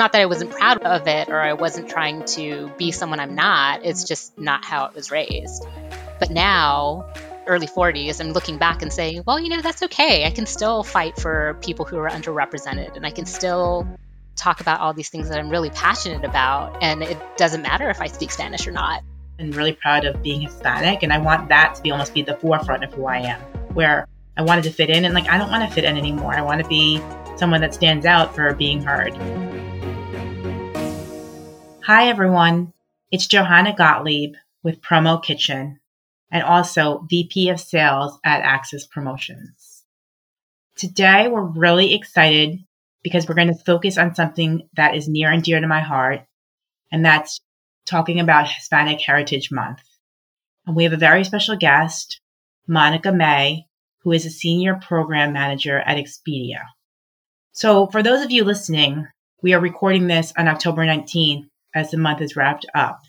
not that I wasn't proud of it or I wasn't trying to be someone I'm not. It's just not how it was raised. But now, early 40s, I'm looking back and saying, well, you know, that's okay. I can still fight for people who are underrepresented and I can still talk about all these things that I'm really passionate about. And it doesn't matter if I speak Spanish or not. I'm really proud of being Hispanic, and I want that to be almost be the forefront of who I am, where I wanted to fit in, and like I don't want to fit in anymore. I want to be someone that stands out for being heard. Hi, everyone. It's Johanna Gottlieb with Promo Kitchen and also VP of Sales at Access Promotions. Today, we're really excited because we're going to focus on something that is near and dear to my heart, and that's talking about Hispanic Heritage Month. And we have a very special guest, Monica May, who is a senior program manager at Expedia. So, for those of you listening, we are recording this on October 19th as the month is wrapped up.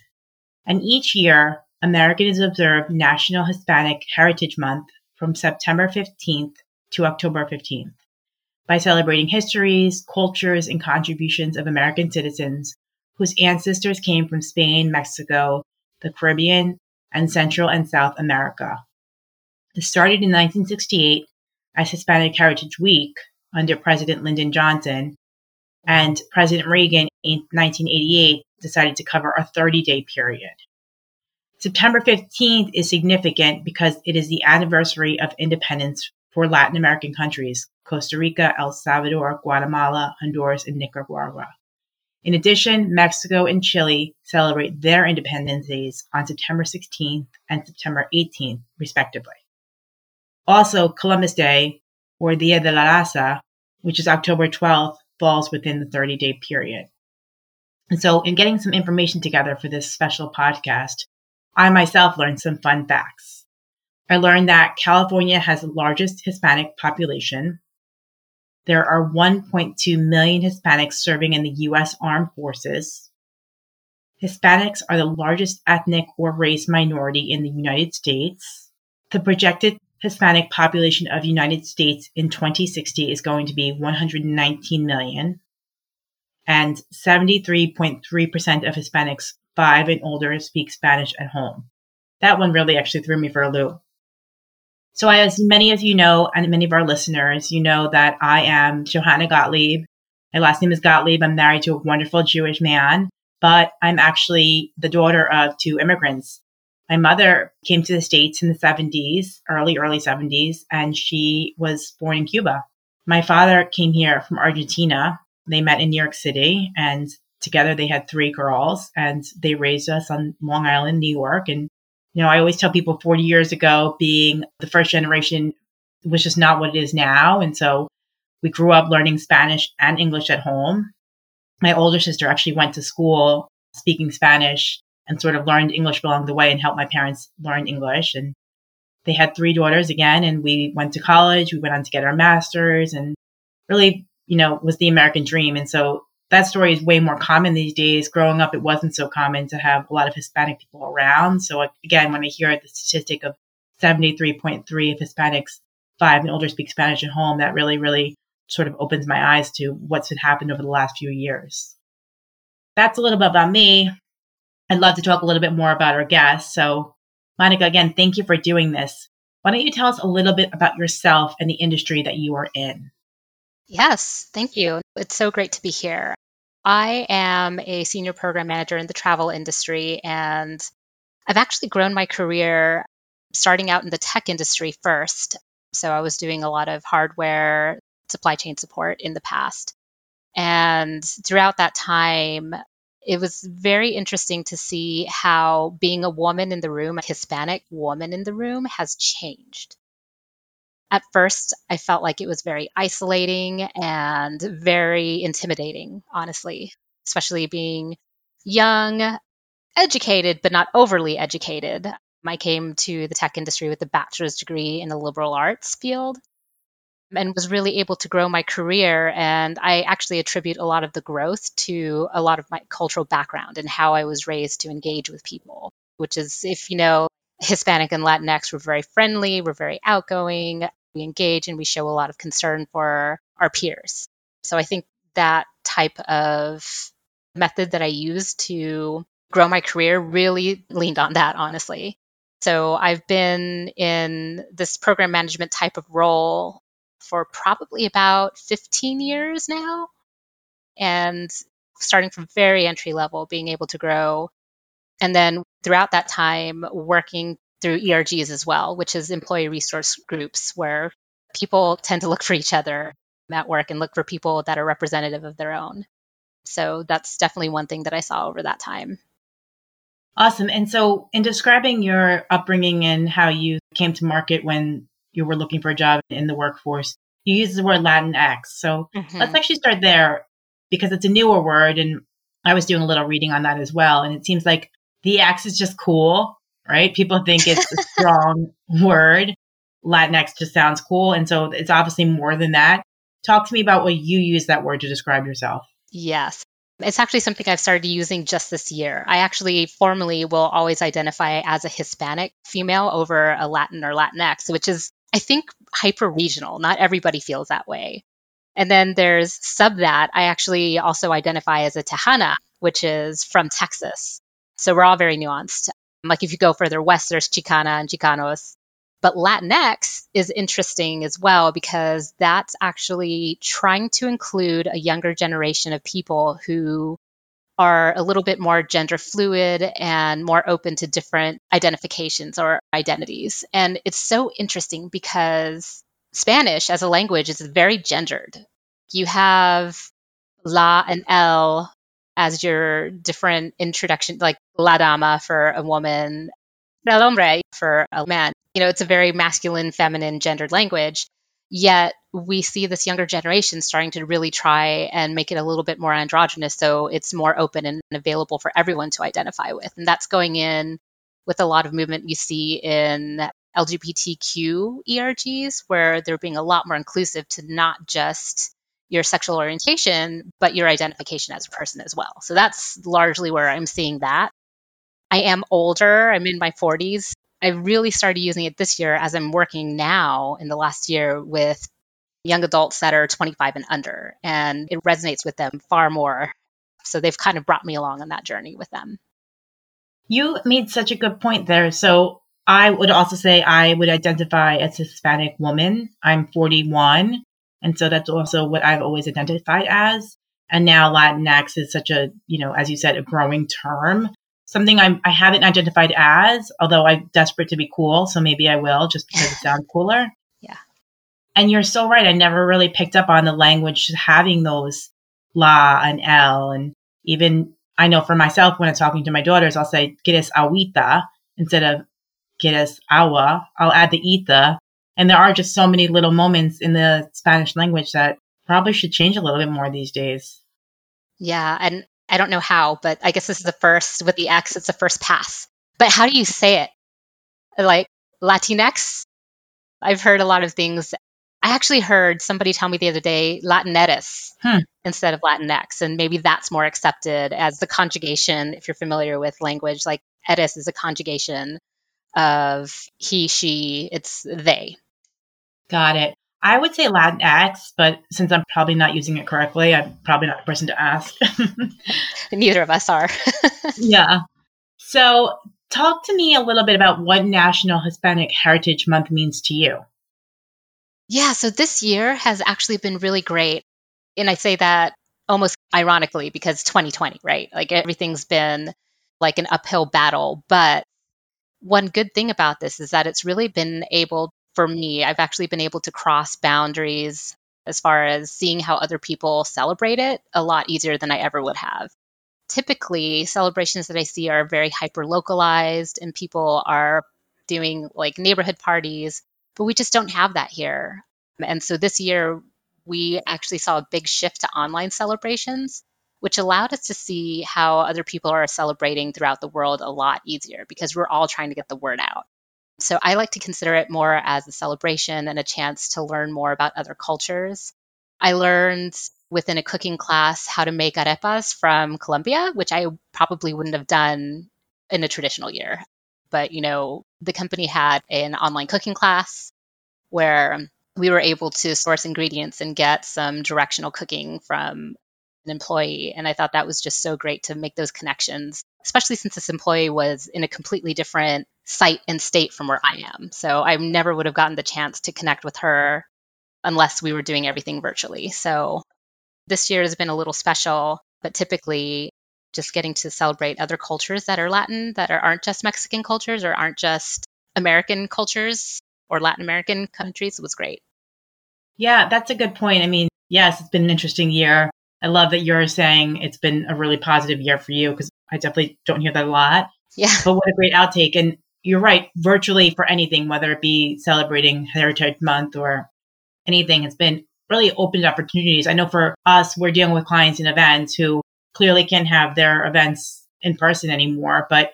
And each year, Americans observe National Hispanic Heritage Month from September 15th to October 15th by celebrating histories, cultures, and contributions of American citizens whose ancestors came from Spain, Mexico, the Caribbean, and Central and South America. It started in 1968 as Hispanic Heritage Week under President Lyndon Johnson, and President Reagan in 1988 decided to cover a 30 day period. September 15th is significant because it is the anniversary of independence for Latin American countries Costa Rica, El Salvador, Guatemala, Honduras, and Nicaragua. In addition, Mexico and Chile celebrate their independence days on September 16th and September 18th, respectively. Also, Columbus Day, or Dia de la Raza, which is October 12th, falls within the 30 day period. And so, in getting some information together for this special podcast, I myself learned some fun facts. I learned that California has the largest Hispanic population, there are 1.2 million Hispanics serving in the U.S. Armed Forces. Hispanics are the largest ethnic or race minority in the United States. The projected Hispanic population of United States in 2060 is going to be 119 million. And 73.3% of Hispanics five and older speak Spanish at home. That one really actually threw me for a loop. So, as many of you know, and many of our listeners, you know that I am Johanna Gottlieb. My last name is Gottlieb. I'm married to a wonderful Jewish man, but I'm actually the daughter of two immigrants. My mother came to the States in the 70s, early, early 70s, and she was born in Cuba. My father came here from Argentina. They met in New York City, and together they had three girls, and they raised us on Long Island, New York. And you know, I always tell people 40 years ago, being the first generation was just not what it is now. And so we grew up learning Spanish and English at home. My older sister actually went to school speaking Spanish and sort of learned English along the way and helped my parents learn English. And they had three daughters again, and we went to college. We went on to get our masters and really, you know, was the American dream. And so that story is way more common these days. Growing up, it wasn't so common to have a lot of Hispanic people around. So again, when I hear the statistic of 73.3 of Hispanics five and older speak Spanish at home, that really, really sort of opens my eyes to what's been happened over the last few years. That's a little bit about me. I'd love to talk a little bit more about our guests. So, Monica, again, thank you for doing this. Why don't you tell us a little bit about yourself and the industry that you are in? Yes, thank you. It's so great to be here. I am a senior program manager in the travel industry, and I've actually grown my career starting out in the tech industry first. So I was doing a lot of hardware supply chain support in the past. And throughout that time, it was very interesting to see how being a woman in the room, a Hispanic woman in the room, has changed at first I felt like it was very isolating and very intimidating, honestly, especially being young, educated, but not overly educated. I came to the tech industry with a bachelor's degree in the liberal arts field and was really able to grow my career. And I actually attribute a lot of the growth to a lot of my cultural background and how I was raised to engage with people, which is, if you know, Hispanic and Latinx, we're very friendly, we're very outgoing, we engage and we show a lot of concern for our peers. So I think that type of method that I used to grow my career really leaned on that, honestly. So I've been in this program management type of role for probably about 15 years now. And starting from very entry level, being able to grow. And then throughout that time, working through ERGs as well, which is employee resource groups where people tend to look for each other at work and look for people that are representative of their own. So that's definitely one thing that I saw over that time. Awesome. And so, in describing your upbringing and how you came to market when you were looking for a job in the workforce, you use the word Latinx. So, mm-hmm. let's actually start there because it's a newer word. And I was doing a little reading on that as well. And it seems like the X is just cool, right? People think it's a strong word. Latinx just sounds cool. And so, it's obviously more than that. Talk to me about what you use that word to describe yourself. Yes. It's actually something I've started using just this year. I actually formally will always identify as a Hispanic female over a Latin or Latinx, which is, I think, hyper regional. Not everybody feels that way. And then there's sub that. I actually also identify as a Tejana, which is from Texas. So we're all very nuanced. Like if you go further west, there's Chicana and Chicanos. But Latinx is interesting as well because that's actually trying to include a younger generation of people who are a little bit more gender fluid and more open to different identifications or identities. And it's so interesting because Spanish as a language is very gendered. You have la and el as your different introduction, like la dama for a woman, el hombre for a man you know, it's a very masculine, feminine, gendered language. Yet we see this younger generation starting to really try and make it a little bit more androgynous so it's more open and available for everyone to identify with. And that's going in with a lot of movement you see in LGBTQ ERGs, where they're being a lot more inclusive to not just your sexual orientation, but your identification as a person as well. So that's largely where I'm seeing that. I am older, I'm in my 40s. I really started using it this year as I'm working now in the last year with young adults that are 25 and under, and it resonates with them far more. So they've kind of brought me along on that journey with them. You made such a good point there. So I would also say I would identify as Hispanic woman. I'm 41. And so that's also what I've always identified as. And now Latinx is such a, you know, as you said, a growing term something I'm, I haven't identified as, although I'm desperate to be cool. So maybe I will just because it sounds cooler. Yeah. And you're so right. I never really picked up on the language having those la and el. And even I know for myself, when I'm talking to my daughters, I'll say, get us awita instead of get us agua. I'll add the ita. And there are just so many little moments in the Spanish language that probably should change a little bit more these days. Yeah. And I don't know how, but I guess this is the first with the X, it's the first pass. But how do you say it? Like Latinx? I've heard a lot of things. I actually heard somebody tell me the other day Latinetis hmm. instead of Latinx. And maybe that's more accepted as the conjugation, if you're familiar with language, like edis is a conjugation of he, she, it's they. Got it. I would say Latinx, but since I'm probably not using it correctly, I'm probably not the person to ask. Neither of us are. yeah. So, talk to me a little bit about what National Hispanic Heritage Month means to you. Yeah, so this year has actually been really great. And I say that almost ironically because 2020, right? Like everything's been like an uphill battle. But one good thing about this is that it's really been able for me, I've actually been able to cross boundaries as far as seeing how other people celebrate it a lot easier than I ever would have. Typically, celebrations that I see are very hyper localized and people are doing like neighborhood parties, but we just don't have that here. And so this year, we actually saw a big shift to online celebrations, which allowed us to see how other people are celebrating throughout the world a lot easier because we're all trying to get the word out. So I like to consider it more as a celebration and a chance to learn more about other cultures. I learned within a cooking class how to make arepas from Colombia, which I probably wouldn't have done in a traditional year. But, you know, the company had an online cooking class where we were able to source ingredients and get some directional cooking from an employee. And I thought that was just so great to make those connections, especially since this employee was in a completely different site and state from where I am. So I never would have gotten the chance to connect with her unless we were doing everything virtually. So this year has been a little special, but typically just getting to celebrate other cultures that are Latin, that are, aren't just Mexican cultures or aren't just American cultures or Latin American countries was great. Yeah, that's a good point. I mean, yes, it's been an interesting year. I love that you're saying it's been a really positive year for you because I definitely don't hear that a lot. Yeah. But what a great outtake. And you're right, virtually for anything, whether it be celebrating Heritage Month or anything, it's been really opened opportunities. I know for us, we're dealing with clients in events who clearly can't have their events in person anymore, but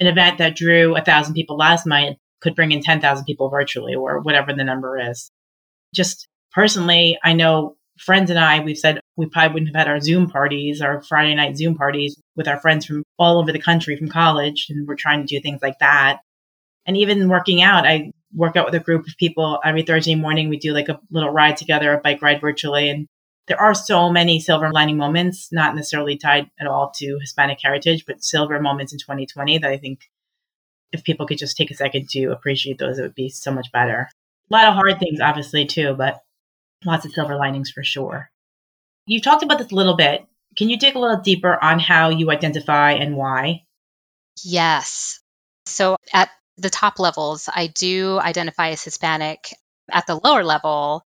an event that drew a thousand people last night could bring in 10,000 people virtually or whatever the number is. Just personally, I know friends and I, we've said we probably wouldn't have had our Zoom parties, our Friday night Zoom parties with our friends from all over the country from college. And we're trying to do things like that. And even working out, I work out with a group of people every Thursday morning. We do like a little ride together, a bike ride virtually. And there are so many silver lining moments, not necessarily tied at all to Hispanic heritage, but silver moments in 2020 that I think if people could just take a second to appreciate those, it would be so much better. A lot of hard things, obviously, too, but lots of silver linings for sure. You talked about this a little bit. Can you dig a little deeper on how you identify and why? Yes. So at the top levels, I do identify as Hispanic. At the lower level,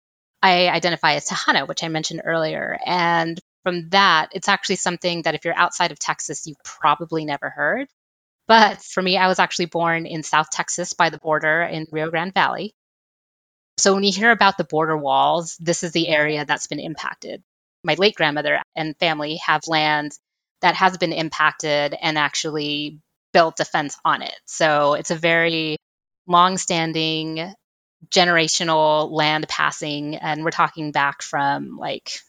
I identify as Tejano, which I mentioned earlier. And from that, it's actually something that if you're outside of Texas, you've probably never heard. But for me, I was actually born in South Texas by the border in Rio Grande Valley. So when you hear about the border walls, this is the area that's been impacted. My late grandmother and family have land that has been impacted and actually built a fence on it. So it's a very long-standing generational land passing and we're talking back from like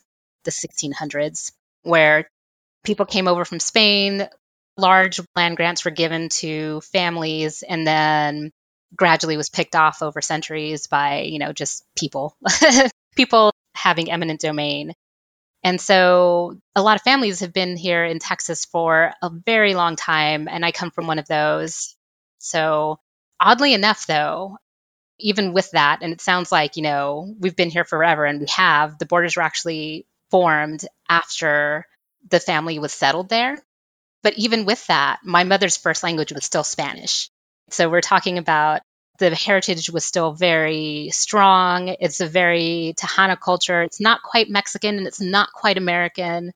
the 1600s where people came over from Spain, large land grants were given to families and then gradually was picked off over centuries by, you know, just people, people having eminent domain. And so a lot of families have been here in Texas for a very long time, and I come from one of those. So oddly enough, though, even with that, and it sounds like, you know, we've been here forever and we have, the borders were actually formed after the family was settled there. But even with that, my mother's first language was still Spanish. So we're talking about the heritage was still very strong. It's a very Tejano culture. It's not quite Mexican and it's not quite American.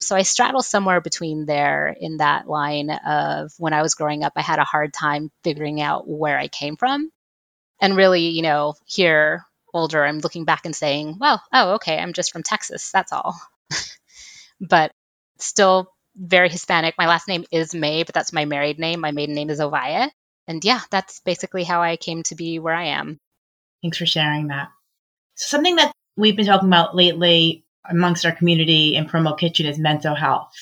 So I straddle somewhere between there in that line of when I was growing up, I had a hard time figuring out where I came from. And really, you know, here, older, I'm looking back and saying, well, oh, okay, I'm just from Texas. That's all. but still very Hispanic. My last name is May, but that's my married name. My maiden name is Ovaya. And yeah, that's basically how I came to be where I am. Thanks for sharing that. So something that we've been talking about lately amongst our community in Promo Kitchen is mental health.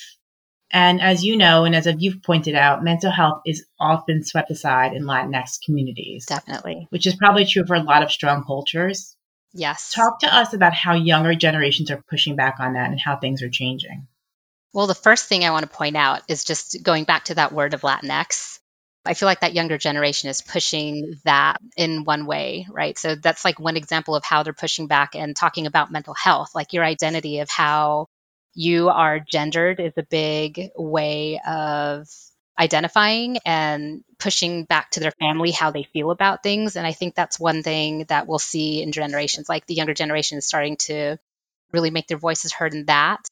And as you know, and as you've pointed out, mental health is often swept aside in Latinx communities. Definitely. Which is probably true for a lot of strong cultures. Yes. Talk to us about how younger generations are pushing back on that and how things are changing. Well, the first thing I want to point out is just going back to that word of Latinx. I feel like that younger generation is pushing that in one way, right? So that's like one example of how they're pushing back and talking about mental health, like your identity of how you are gendered is a big way of identifying and pushing back to their family how they feel about things. And I think that's one thing that we'll see in generations. Like the younger generation is starting to really make their voices heard in that.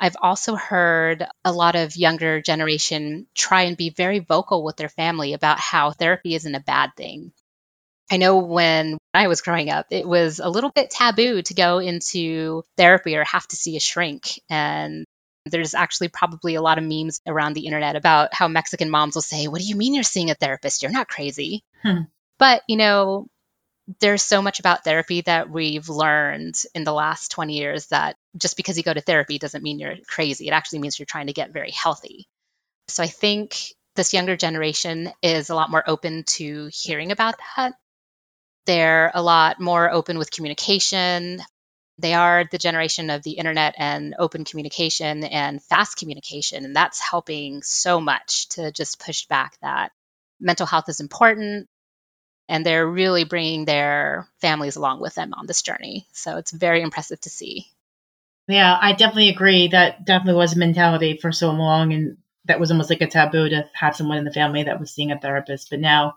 I've also heard a lot of younger generation try and be very vocal with their family about how therapy isn't a bad thing. I know when I was growing up, it was a little bit taboo to go into therapy or have to see a shrink. And there's actually probably a lot of memes around the internet about how Mexican moms will say, What do you mean you're seeing a therapist? You're not crazy. Hmm. But, you know, there's so much about therapy that we've learned in the last 20 years that just because you go to therapy doesn't mean you're crazy. It actually means you're trying to get very healthy. So I think this younger generation is a lot more open to hearing about that. They're a lot more open with communication. They are the generation of the internet and open communication and fast communication. And that's helping so much to just push back that mental health is important. And they're really bringing their families along with them on this journey. So it's very impressive to see. Yeah, I definitely agree. That definitely was a mentality for so long. And that was almost like a taboo to have someone in the family that was seeing a therapist. But now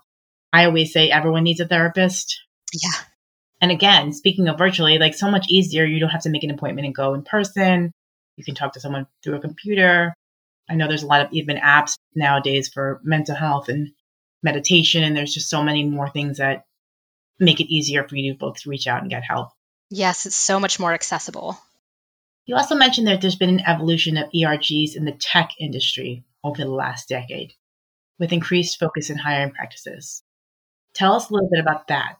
I always say everyone needs a therapist. Yeah. And again, speaking of virtually, like so much easier. You don't have to make an appointment and go in person. You can talk to someone through a computer. I know there's a lot of even apps nowadays for mental health and meditation, and there's just so many more things that make it easier for you to both reach out and get help. Yes, it's so much more accessible. You also mentioned that there's been an evolution of ERGs in the tech industry over the last decade, with increased focus in hiring practices. Tell us a little bit about that.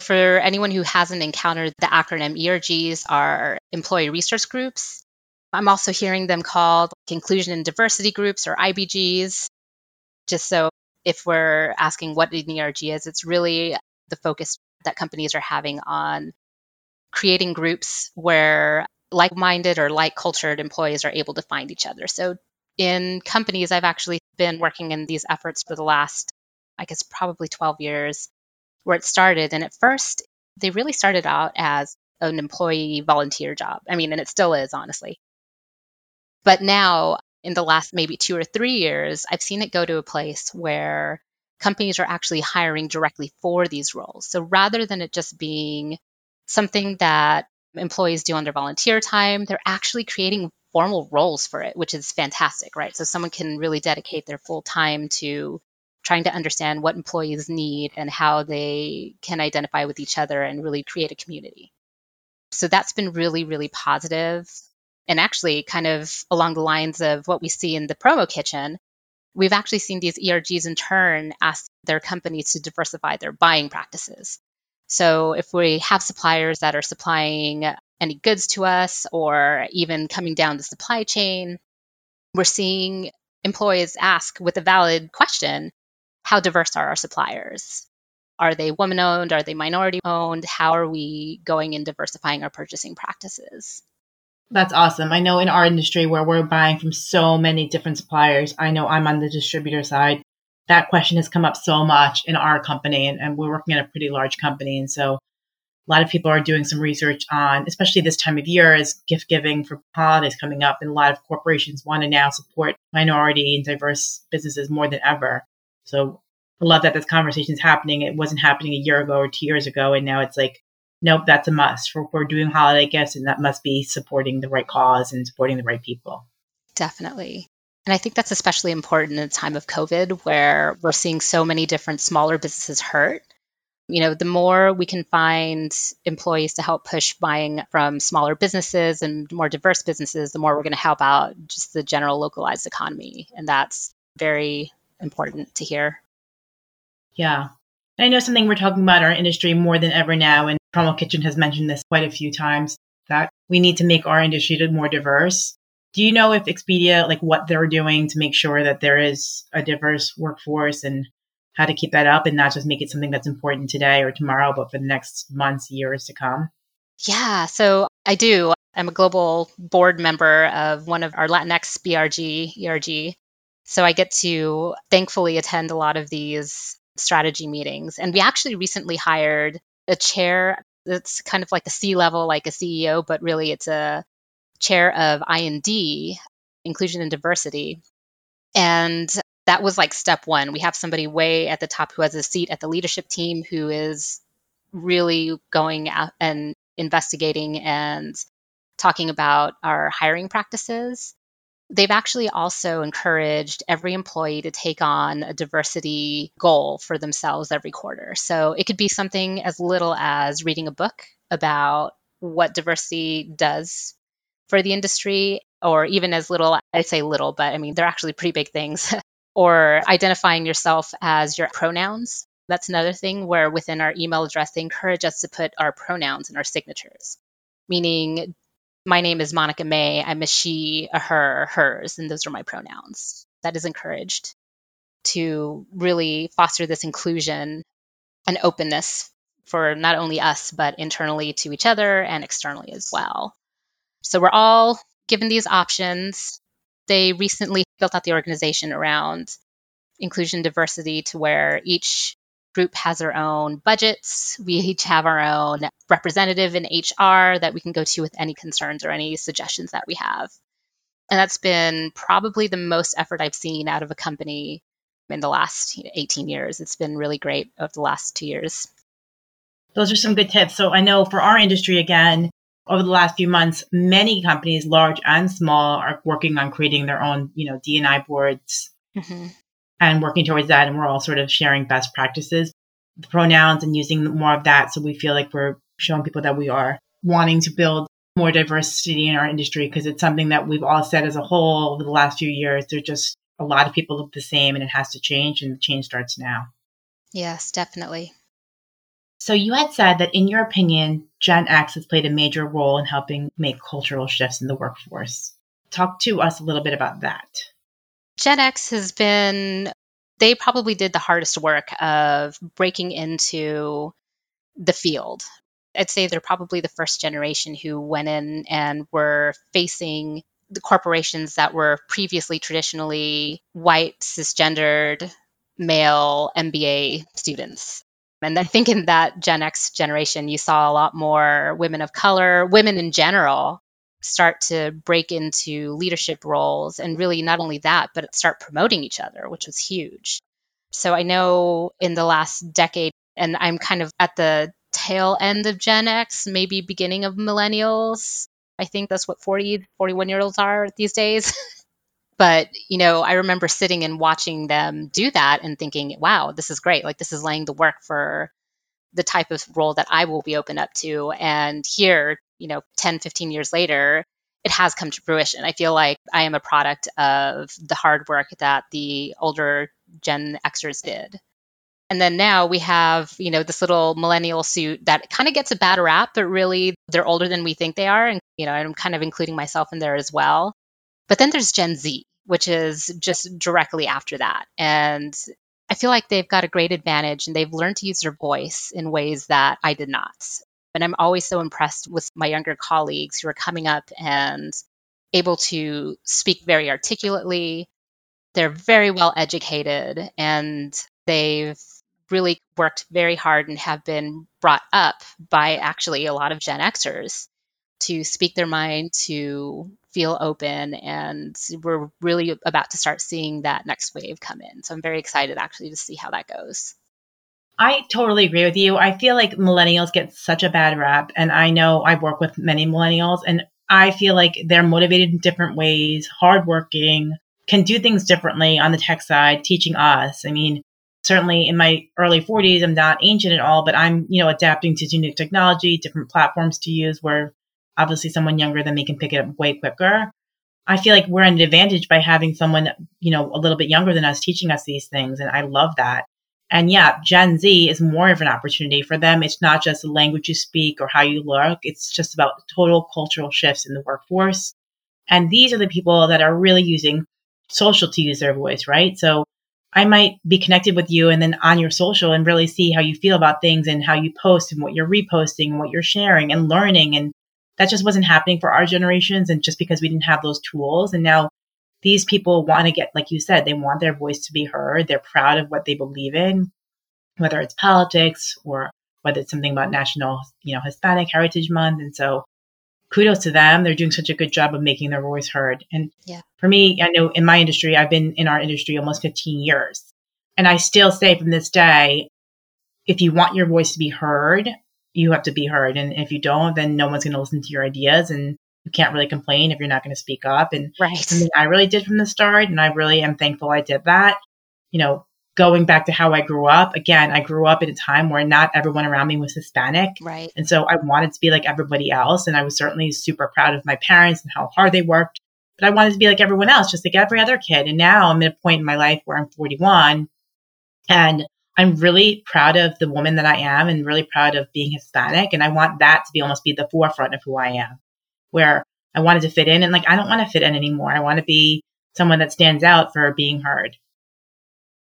For anyone who hasn't encountered the acronym, ERGs are employee resource groups. I'm also hearing them called inclusion and diversity groups or IBGs. Just so if we're asking what an ERG is, it's really the focus that companies are having on creating groups where like minded or like cultured employees are able to find each other. So in companies, I've actually been working in these efforts for the last, I guess, probably 12 years where it started. And at first, they really started out as an employee volunteer job. I mean, and it still is, honestly. But now, in the last maybe two or three years, I've seen it go to a place where companies are actually hiring directly for these roles. So rather than it just being something that employees do on their volunteer time, they're actually creating formal roles for it, which is fantastic, right? So someone can really dedicate their full time to trying to understand what employees need and how they can identify with each other and really create a community. So that's been really, really positive. And actually, kind of along the lines of what we see in the promo kitchen, we've actually seen these ERGs in turn ask their companies to diversify their buying practices. So if we have suppliers that are supplying any goods to us or even coming down the supply chain, we're seeing employees ask with a valid question how diverse are our suppliers? Are they woman owned? Are they minority owned? How are we going and diversifying our purchasing practices? That's awesome. I know in our industry where we're buying from so many different suppliers, I know I'm on the distributor side. That question has come up so much in our company, and, and we're working at a pretty large company. And so a lot of people are doing some research on, especially this time of year as gift giving for holidays coming up, and a lot of corporations want to now support minority and diverse businesses more than ever. So I love that this conversation is happening. It wasn't happening a year ago or two years ago, and now it's like, nope, that's a must. For we're doing holiday gifts, and that must be supporting the right cause and supporting the right people. Definitely. And I think that's especially important in a time of COVID where we're seeing so many different smaller businesses hurt. You know, the more we can find employees to help push buying from smaller businesses and more diverse businesses, the more we're going to help out just the general localized economy. And that's very important to hear. Yeah. I know something we're talking about our industry more than ever now, and Promo Kitchen has mentioned this quite a few times that we need to make our industry more diverse. Do you know if Expedia, like what they're doing to make sure that there is a diverse workforce and how to keep that up and not just make it something that's important today or tomorrow, but for the next months, years to come? Yeah, so I do. I'm a global board member of one of our Latinx BRG, ERG. So I get to thankfully attend a lot of these strategy meetings. And we actually recently hired a chair that's kind of like a C level, like a CEO, but really it's a chair of IND, inclusion and diversity. And that was like step one. We have somebody way at the top who has a seat at the leadership team who is really going out and investigating and talking about our hiring practices. They've actually also encouraged every employee to take on a diversity goal for themselves every quarter. So it could be something as little as reading a book about what diversity does for the industry, or even as little, I say little, but I mean, they're actually pretty big things, or identifying yourself as your pronouns. That's another thing where within our email address, they encourage us to put our pronouns in our signatures, meaning my name is Monica May. I'm a she, a her, hers, and those are my pronouns. That is encouraged to really foster this inclusion and openness for not only us, but internally to each other and externally as well. So we're all given these options. They recently built out the organization around inclusion diversity to where each group has their own budgets. We each have our own representative in HR that we can go to with any concerns or any suggestions that we have. And that's been probably the most effort I've seen out of a company in the last 18 years. It's been really great over the last two years. Those are some good tips. So I know for our industry, again, over the last few months, many companies, large and small, are working on creating their own, you know, D&I boards mm-hmm. and working towards that. And we're all sort of sharing best practices, the pronouns, and using more of that. So we feel like we're showing people that we are wanting to build more diversity in our industry because it's something that we've all said as a whole over the last few years. There's just a lot of people look the same and it has to change, and the change starts now. Yes, definitely. So you had said that in your opinion, Gen X has played a major role in helping make cultural shifts in the workforce. Talk to us a little bit about that. Gen X has been, they probably did the hardest work of breaking into the field. I'd say they're probably the first generation who went in and were facing the corporations that were previously traditionally white, cisgendered, male MBA students. And I think in that Gen X generation, you saw a lot more women of color, women in general, start to break into leadership roles. And really, not only that, but start promoting each other, which was huge. So I know in the last decade, and I'm kind of at the tail end of Gen X, maybe beginning of millennials. I think that's what 40, 41 year olds are these days. but, you know, I remember sitting and watching them do that and thinking, wow, this is great. Like, this is laying the work for the type of role that I will be open up to. And here, you know, 10, 15 years later, it has come to fruition. I feel like I am a product of the hard work that the older Gen Xers did. And then now we have, you know, this little millennial suit that kind of gets a bad rap, but really they're older than we think they are. And, you know, I'm kind of including myself in there as well. But then there's Gen Z, which is just directly after that. And I feel like they've got a great advantage and they've learned to use their voice in ways that I did not. And I'm always so impressed with my younger colleagues who are coming up and able to speak very articulately. They're very well educated and they've really worked very hard and have been brought up by actually a lot of Gen Xers to speak their mind, to feel open, and we're really about to start seeing that next wave come in. So I'm very excited actually to see how that goes. I totally agree with you. I feel like millennials get such a bad rap, and I know I work with many millennials, and I feel like they're motivated in different ways, hardworking, can do things differently on the tech side, teaching us. I mean, certainly in my early 40s, I'm not ancient at all, but I'm, you know, adapting to new technology, different platforms to use where obviously someone younger than me can pick it up way quicker. I feel like we're an advantage by having someone, you know, a little bit younger than us teaching us these things. And I love that. And yeah, Gen Z is more of an opportunity for them. It's not just the language you speak or how you look. It's just about total cultural shifts in the workforce. And these are the people that are really using social to use their voice, right? So I might be connected with you and then on your social and really see how you feel about things and how you post and what you're reposting and what you're sharing and learning. And that just wasn't happening for our generations. And just because we didn't have those tools. And now these people want to get, like you said, they want their voice to be heard. They're proud of what they believe in, whether it's politics or whether it's something about National, you know, Hispanic Heritage Month. And so kudos to them. They're doing such a good job of making their voice heard. And yeah. for me, I know in my industry, I've been in our industry almost 15 years. And I still say from this day, if you want your voice to be heard, you have to be heard. And if you don't, then no one's going to listen to your ideas and you can't really complain if you're not going to speak up. And right. something I really did from the start. And I really am thankful I did that. You know, going back to how I grew up, again, I grew up at a time where not everyone around me was Hispanic. Right. And so I wanted to be like everybody else. And I was certainly super proud of my parents and how hard they worked. But I wanted to be like everyone else, just like every other kid. And now I'm at a point in my life where I'm 41 and I'm really proud of the woman that I am and really proud of being Hispanic. And I want that to be almost be the forefront of who I am, where I wanted to fit in. And like, I don't want to fit in anymore. I want to be someone that stands out for being heard.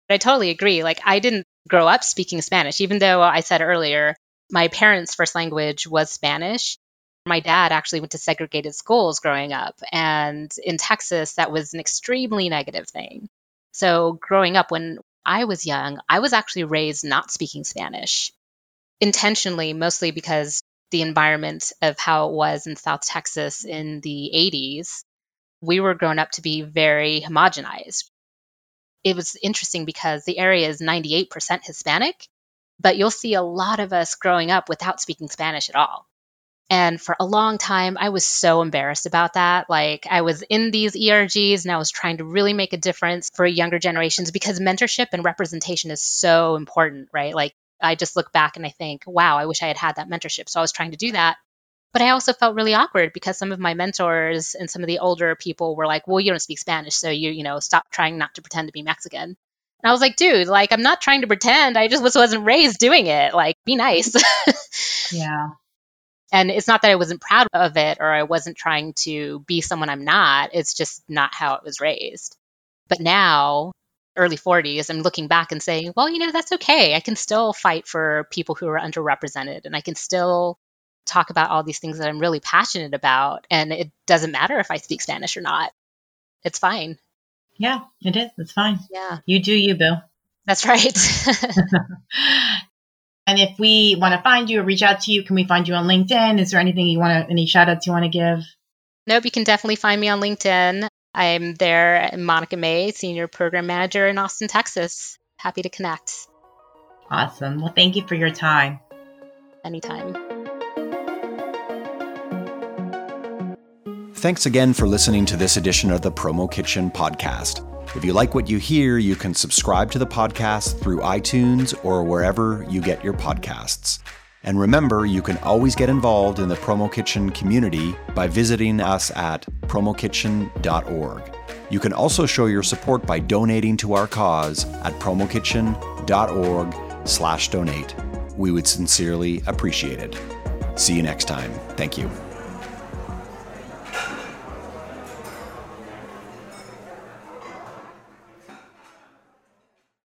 I totally agree. Like I didn't grow up speaking Spanish, even though I said earlier, My parents' first language was Spanish. My dad actually went to segregated schools growing up. And in Texas, that was an extremely negative thing. So, growing up when I was young, I was actually raised not speaking Spanish intentionally, mostly because the environment of how it was in South Texas in the 80s, we were grown up to be very homogenized. It was interesting because the area is 98% Hispanic, but you'll see a lot of us growing up without speaking Spanish at all. And for a long time, I was so embarrassed about that. Like, I was in these ERGs and I was trying to really make a difference for younger generations because mentorship and representation is so important, right? Like, I just look back and I think, wow, I wish I had had that mentorship. So I was trying to do that. But I also felt really awkward because some of my mentors and some of the older people were like, well, you don't speak Spanish. So you, you know, stop trying not to pretend to be Mexican. And I was like, dude, like, I'm not trying to pretend. I just was, wasn't raised doing it. Like, be nice. yeah. And it's not that I wasn't proud of it or I wasn't trying to be someone I'm not. It's just not how it was raised. But now, early 40s, I'm looking back and saying, well, you know, that's okay. I can still fight for people who are underrepresented and I can still talk about all these things that I'm really passionate about. And it doesn't matter if I speak Spanish or not. It's fine. Yeah, it is. It's fine. Yeah. You do you, Bill. That's right. And if we want to find you or reach out to you, can we find you on LinkedIn? Is there anything you want to, any shout outs you want to give? Nope, you can definitely find me on LinkedIn. I'm there, Monica May, Senior Program Manager in Austin, Texas. Happy to connect. Awesome. Well, thank you for your time. Anytime. Thanks again for listening to this edition of the Promo Kitchen podcast. If you like what you hear, you can subscribe to the podcast through iTunes or wherever you get your podcasts. And remember, you can always get involved in the Promo Kitchen community by visiting us at promokitchen.org. You can also show your support by donating to our cause at promokitchen.org slash donate. We would sincerely appreciate it. See you next time. Thank you.